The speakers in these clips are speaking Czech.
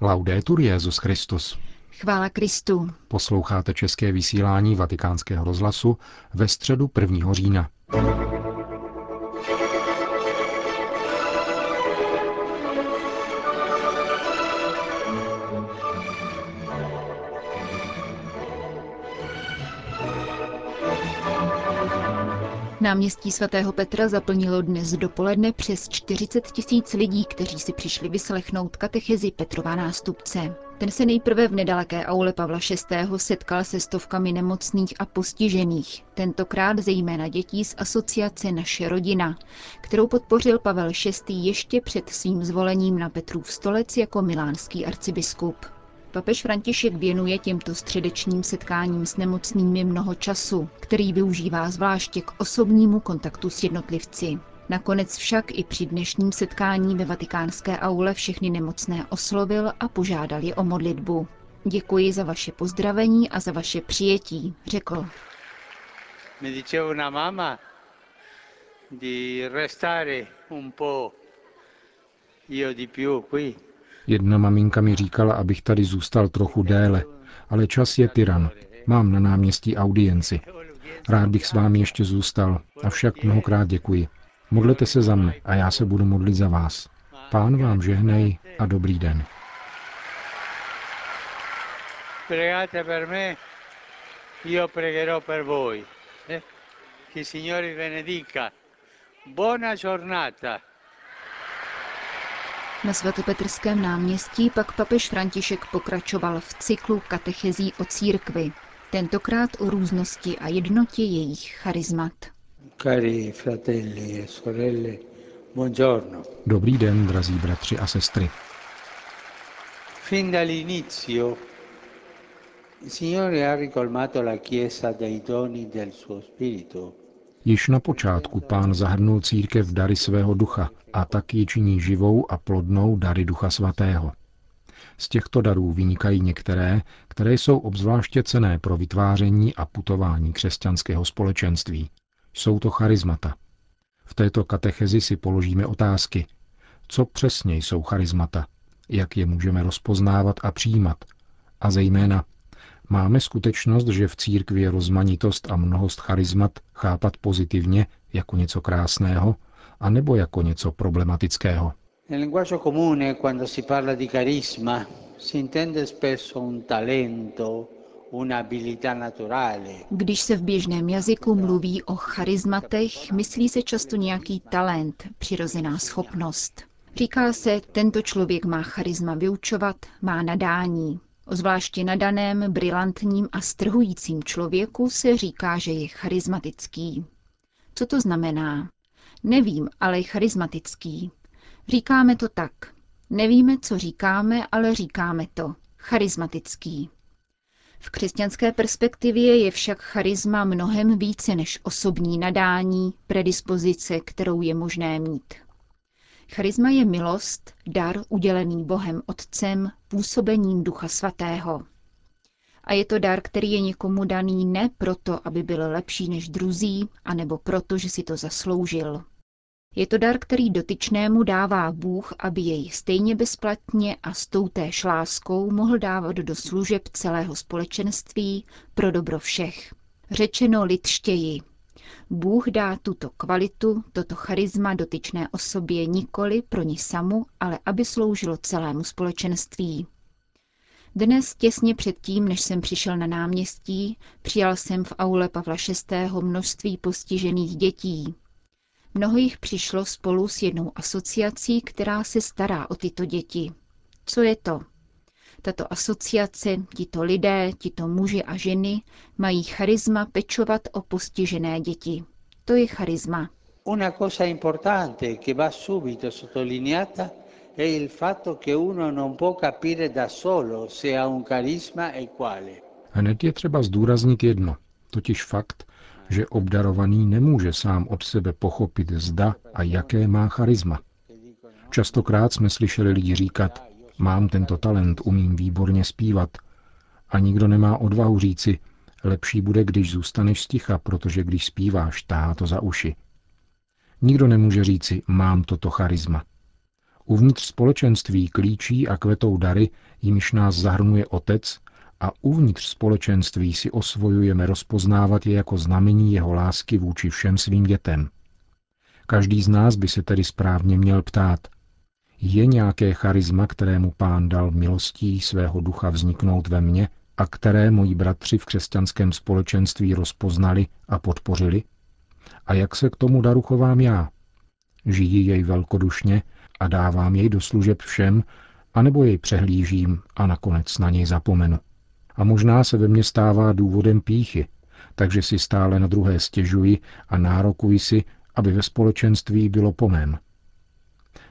Laudetur Jezus Christus. Chvála Kristu. Posloucháte české vysílání Vatikánského rozhlasu ve středu 1. října. Náměstí svatého Petra zaplnilo dnes dopoledne přes 40 tisíc lidí, kteří si přišli vyslechnout katechezi Petrova nástupce. Ten se nejprve v nedaleké aule Pavla VI. setkal se stovkami nemocných a postižených, tentokrát zejména dětí z asociace Naše rodina, kterou podpořil Pavel VI. ještě před svým zvolením na Petrův stolec jako milánský arcibiskup. Papež František věnuje těmto středečním setkáním s nemocnými mnoho času, který využívá zvláště k osobnímu kontaktu s jednotlivci. Nakonec však i při dnešním setkání ve vatikánské aule všechny nemocné oslovil a požádal je o modlitbu. Děkuji za vaše pozdravení a za vaše přijetí, řekl. Mi mamma di un po' io di più qui Jedna maminka mi říkala, abych tady zůstal trochu déle, ale čas je tyran. Mám na náměstí audienci. Rád bych s vámi ještě zůstal, avšak mnohokrát děkuji. Modlete se za mne a já se budu modlit za vás. Pán vám žehnej a dobrý den. Eh? Vi benedica. Buona giornata. Na svatopetrském náměstí pak papež František pokračoval v cyklu katechezí o církvi, tentokrát o různosti a jednotě jejich charizmat. Cari fratelli e sorelle, buongiorno. Dobrý den, drazí bratři a sestry. Fin dall'inizio il Signore ha ricolmato la Chiesa dei doni del suo Spirito. Již na počátku pán zahrnul církev dary svého ducha a tak ji činí živou a plodnou dary ducha svatého. Z těchto darů vynikají některé, které jsou obzvláště cené pro vytváření a putování křesťanského společenství. Jsou to charizmata. V této katechezi si položíme otázky. Co přesně jsou charizmata? Jak je můžeme rozpoznávat a přijímat? A zejména, Máme skutečnost, že v církvi je rozmanitost a mnohost charizmat chápat pozitivně jako něco krásného, anebo jako něco problematického. Nel linguaggio comune, quando si parla di carisma, si intende spesso un talento, un'abilità naturale. Když se v běžném jazyku mluví o charizmatech, myslí se často nějaký talent, přirozená schopnost. Říká se, tento člověk má charisma vyučovat, má nadání, O zvláště nadaném, brilantním a strhujícím člověku se říká, že je charismatický. Co to znamená? Nevím, ale je charismatický. Říkáme to tak. Nevíme, co říkáme, ale říkáme to. Charismatický. V křesťanské perspektivě je však charisma mnohem více než osobní nadání, predispozice, kterou je možné mít. Charisma je milost, dar udělený Bohem Otcem, působením Ducha Svatého. A je to dar, který je někomu daný ne proto, aby byl lepší než druzí, anebo proto, že si to zasloužil. Je to dar, který dotyčnému dává Bůh, aby jej stejně bezplatně a s toutéž láskou mohl dávat do služeb celého společenství pro dobro všech. Řečeno lidštěji, Bůh dá tuto kvalitu, toto charisma dotyčné osobě nikoli pro ní samu, ale aby sloužilo celému společenství. Dnes, těsně předtím, než jsem přišel na náměstí, přijal jsem v aule Pavla VI. množství postižených dětí. Mnoho jich přišlo spolu s jednou asociací, která se stará o tyto děti. Co je to? Tato asociace, tito lidé, tito muži a ženy mají charisma pečovat o postižené děti. To je charisma. Una cosa importante che va subito sottolineata è il fatto che uno non può capire da solo se ha un carisma e quale. Hned je třeba zdůraznit jedno, totiž fakt, že obdarovaný nemůže sám od sebe pochopit zda a jaké má charisma. Častokrát jsme slyšeli lidi říkat, Mám tento talent, umím výborně zpívat. A nikdo nemá odvahu říci, lepší bude, když zůstaneš sticha, protože když zpíváš, táhá to za uši. Nikdo nemůže říci, mám toto charisma. Uvnitř společenství klíčí a kvetou dary, jimiž nás zahrnuje Otec, a uvnitř společenství si osvojujeme rozpoznávat je jako znamení jeho lásky vůči všem svým dětem. Každý z nás by se tedy správně měl ptát, je nějaké charisma, kterému pán dal milostí svého ducha vzniknout ve mně a které moji bratři v křesťanském společenství rozpoznali a podpořili? A jak se k tomu daru chovám já? Žijí jej velkodušně a dávám jej do služeb všem, anebo jej přehlížím a nakonec na něj zapomenu. A možná se ve mně stává důvodem píchy, takže si stále na druhé stěžuji a nárokuji si, aby ve společenství bylo po mém.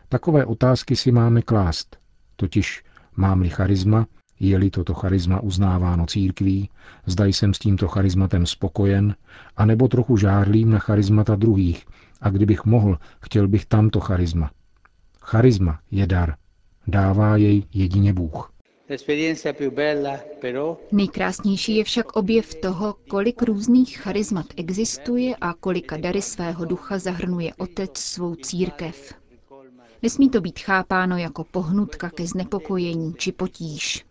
Takové otázky si máme klást, totiž mám-li charisma, je-li toto charisma uznáváno církví, zda jsem s tímto charismatem spokojen, anebo trochu žárlím na charismata druhých a kdybych mohl, chtěl bych tamto charisma. Charisma je dar. Dává jej jedině Bůh. Nejkrásnější je však objev toho, kolik různých charizmat existuje a kolika dary svého ducha zahrnuje Otec svou církev. Nesmí to být chápáno jako pohnutka ke znepokojení či potíž.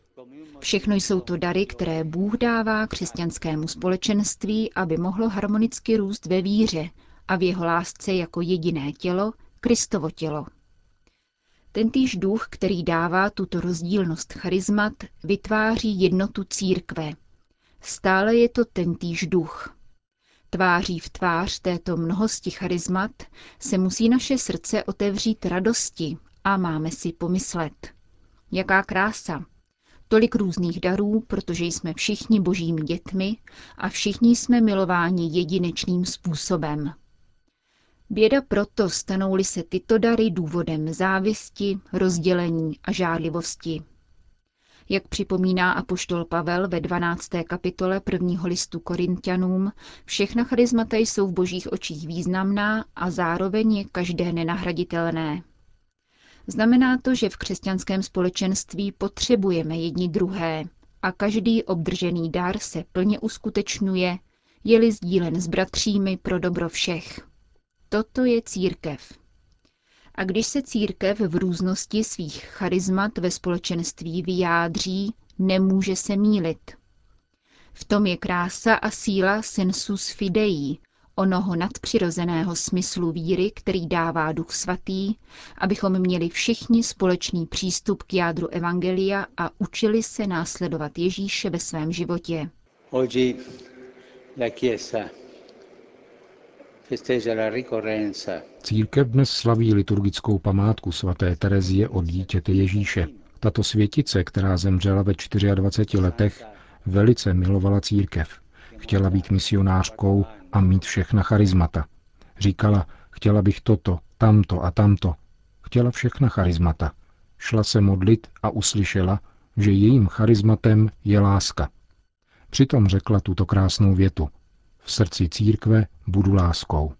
Všechno jsou to dary, které Bůh dává křesťanskému společenství, aby mohlo harmonicky růst ve víře a v jeho lásce jako jediné tělo, Kristovo tělo. Tentýž duch, který dává tuto rozdílnost charizmat, vytváří jednotu církve. Stále je to tentýž duch. Tváří v tvář této mnohosti charizmat se musí naše srdce otevřít radosti a máme si pomyslet. Jaká krása! Tolik různých darů, protože jsme všichni božími dětmi a všichni jsme milováni jedinečným způsobem. Běda proto, stanou-li se tyto dary důvodem závisti, rozdělení a žádlivosti. Jak připomíná apoštol Pavel ve 12. kapitole prvního listu Korintianům, všechna charizmata jsou v božích očích významná a zároveň je každé nenahraditelné. Znamená to, že v křesťanském společenství potřebujeme jedni druhé a každý obdržený dar se plně uskutečňuje, je-li sdílen s bratřími pro dobro všech. Toto je církev. A když se církev v různosti svých charizmat ve společenství vyjádří, nemůže se mílit. V tom je krása a síla sensus fidei, onoho nadpřirozeného smyslu víry, který dává Duch Svatý, abychom měli všichni společný přístup k jádru Evangelia a učili se následovat Ježíše ve svém životě. Oggi la Chiesa Církev dnes slaví liturgickou památku svaté Terezie od dítěte Ježíše. Tato světice, která zemřela ve 24 letech, velice milovala církev. Chtěla být misionářkou a mít všechna charizmata. Říkala, chtěla bych toto, tamto a tamto. Chtěla všechna charizmata. Šla se modlit a uslyšela, že jejím charizmatem je láska. Přitom řekla tuto krásnou větu. V srdci církve budu láskou.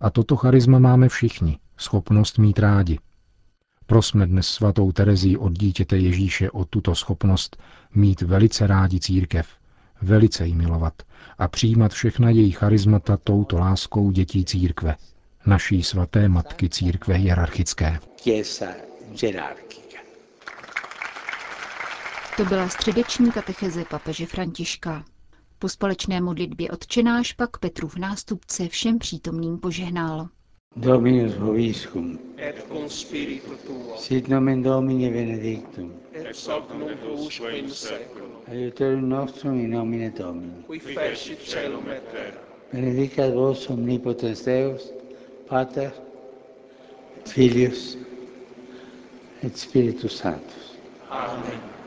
A toto charisma máme všichni, schopnost mít rádi. Prosme dnes svatou Terezí od dítěte Ježíše o tuto schopnost mít velice rádi církev, velice jí milovat a přijímat všechna její charizmata touto láskou dětí církve, naší svaté matky církve hierarchické. To byla středeční katecheze papeže Františka. Po společné modlitbě odčenáš pak Petrův nástupce všem přítomným požehnal. Dominus vobiscum. Et cum spiritu tuo. Sit nomen Domini benedictum. Ex hoc nunc usque in seculum. Aiuterium nostrum in nomine Domini. Qui fecit celum et terra. Benedicat vos omnipotens Deus, Pater, Filius et Spiritus Sanctus. Amen.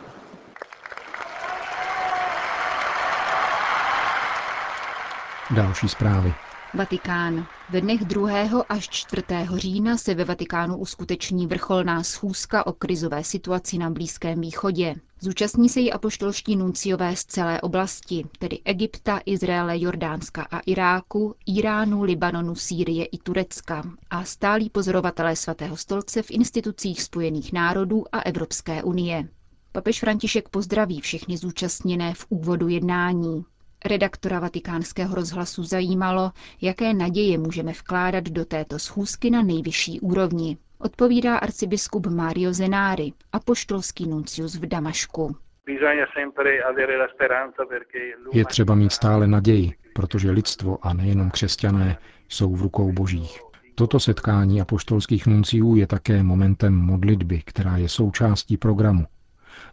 Další zprávy. Vatikán. Ve dnech 2. až 4. října se ve Vatikánu uskuteční vrcholná schůzka o krizové situaci na Blízkém východě. Zúčastní se ji apoštolští nunciové z celé oblasti, tedy Egypta, Izraele, Jordánska a Iráku, Iránu, Libanonu, Sýrie i Turecka a stálí pozorovatelé svatého stolce v institucích Spojených národů a Evropské unie. Papež František pozdraví všechny zúčastněné v úvodu jednání. Redaktora vatikánského rozhlasu zajímalo, jaké naděje můžeme vkládat do této schůzky na nejvyšší úrovni. Odpovídá arcibiskup Mario Zenári, apoštolský nuncius v Damašku. Je třeba mít stále naději, protože lidstvo a nejenom křesťané jsou v rukou božích. Toto setkání apoštolských nunciů je také momentem modlitby, která je součástí programu.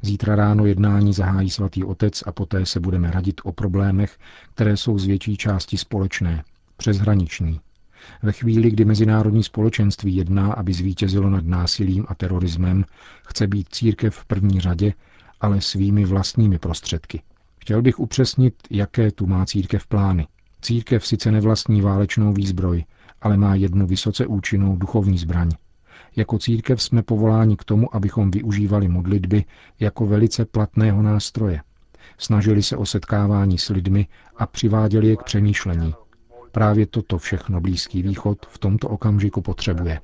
Zítra ráno jednání zahájí svatý otec a poté se budeme radit o problémech, které jsou z větší části společné, přeshraniční. Ve chvíli, kdy mezinárodní společenství jedná, aby zvítězilo nad násilím a terorismem, chce být církev v první řadě, ale svými vlastními prostředky. Chtěl bych upřesnit, jaké tu má církev plány. Církev sice nevlastní válečnou výzbroj, ale má jednu vysoce účinnou duchovní zbraň. Jako církev jsme povoláni k tomu, abychom využívali modlitby jako velice platného nástroje. Snažili se o setkávání s lidmi a přiváděli je k přemýšlení. Právě toto všechno Blízký východ v tomto okamžiku potřebuje.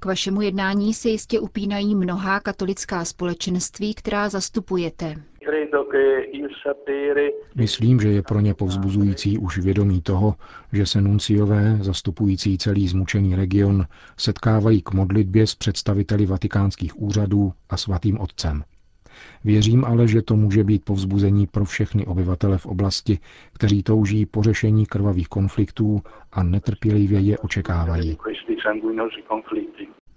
K vašemu jednání se jistě upínají mnohá katolická společenství, která zastupujete. Myslím, že je pro ně povzbuzující už vědomí toho, že se nunciové, zastupující celý zmučený region, setkávají k modlitbě s představiteli vatikánských úřadů a svatým otcem. Věřím ale, že to může být povzbuzení pro všechny obyvatele v oblasti, kteří touží po řešení krvavých konfliktů a netrpělivě je očekávají.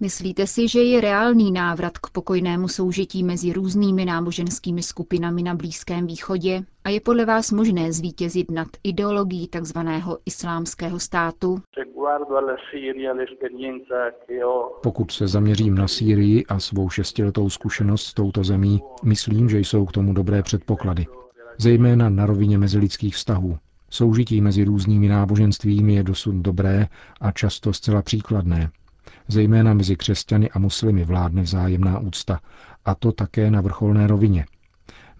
Myslíte si, že je reálný návrat k pokojnému soužití mezi různými náboženskými skupinami na Blízkém východě a je podle vás možné zvítězit nad ideologií tzv. islámského státu? Pokud se zaměřím na Sýrii a svou šestiletou zkušenost s touto zemí, myslím, že jsou k tomu dobré předpoklady. Zejména na rovině mezilidských vztahů. Soužití mezi různými náboženstvími je dosud dobré a často zcela příkladné. Zejména mezi křesťany a muslimy vládne vzájemná úcta, a to také na vrcholné rovině.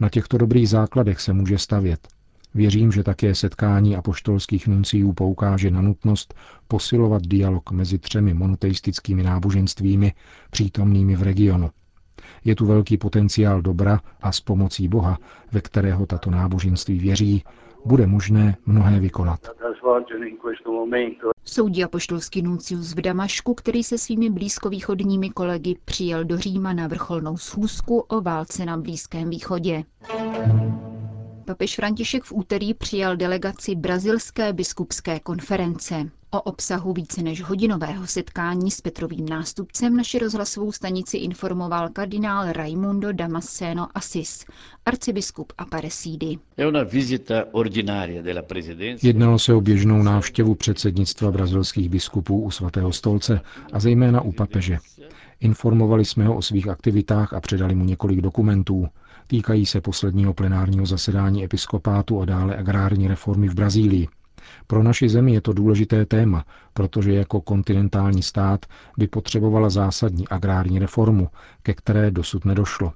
Na těchto dobrých základech se může stavět. Věřím, že také setkání apoštolských nunciů poukáže na nutnost posilovat dialog mezi třemi monoteistickými náboženstvími přítomnými v regionu. Je tu velký potenciál dobra a s pomocí Boha, ve kterého tato náboženství věří, bude možné mnohé vykonat. Soudí apoštolský nuncius v Damašku, který se svými blízkovýchodními kolegy přijel do Říma na vrcholnou schůzku o válce na Blízkém východě. Papež František v úterý přijal delegaci Brazilské biskupské konference. O obsahu více než hodinového setkání s Petrovým nástupcem naši rozhlasovou stanici informoval kardinál Raimundo Damasceno Assis, arcibiskup Aparecídy. Jednalo se o běžnou návštěvu předsednictva brazilských biskupů u svatého stolce a zejména u papeže. Informovali jsme ho o svých aktivitách a předali mu několik dokumentů. Týkají se posledního plenárního zasedání episkopátu a dále agrární reformy v Brazílii. Pro naši zemi je to důležité téma, protože jako kontinentální stát by potřebovala zásadní agrární reformu, ke které dosud nedošlo.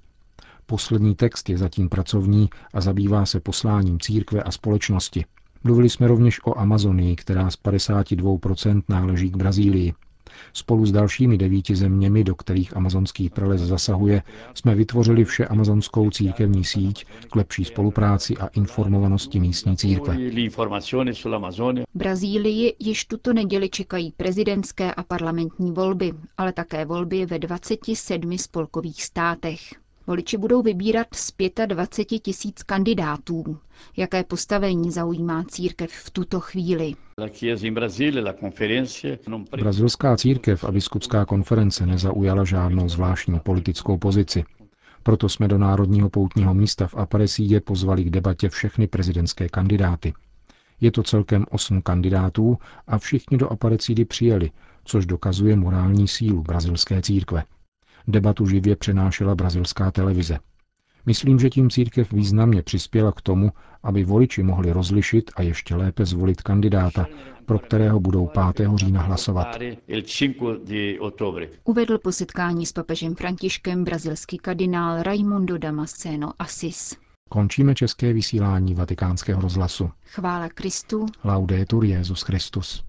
Poslední text je zatím pracovní a zabývá se posláním církve a společnosti. Mluvili jsme rovněž o Amazonii, která z 52% náleží k Brazílii. Spolu s dalšími devíti zeměmi, do kterých amazonský prales zasahuje, jsme vytvořili vše amazonskou církevní síť k lepší spolupráci a informovanosti místní církve. Brazílii již tuto neděli čekají prezidentské a parlamentní volby, ale také volby ve 27 spolkových státech. Voliči budou vybírat z 25 tisíc kandidátů. Jaké postavení zaujímá církev v tuto chvíli? Brazilská církev a biskupská konference nezaujala žádnou zvláštní politickou pozici. Proto jsme do Národního poutního místa v Aparecídě pozvali k debatě všechny prezidentské kandidáty. Je to celkem osm kandidátů a všichni do Aparecídy přijeli, což dokazuje morální sílu brazilské církve. Debatu živě přenášela brazilská televize. Myslím, že tím církev významně přispěla k tomu, aby voliči mohli rozlišit a ještě lépe zvolit kandidáta, pro kterého budou 5. října hlasovat. Uvedl po setkání s papežem Františkem brazilský kardinál Raimundo Damasceno Assis. Končíme české vysílání vatikánského rozhlasu. Chvála Kristu. Laudetur Jezus Christus.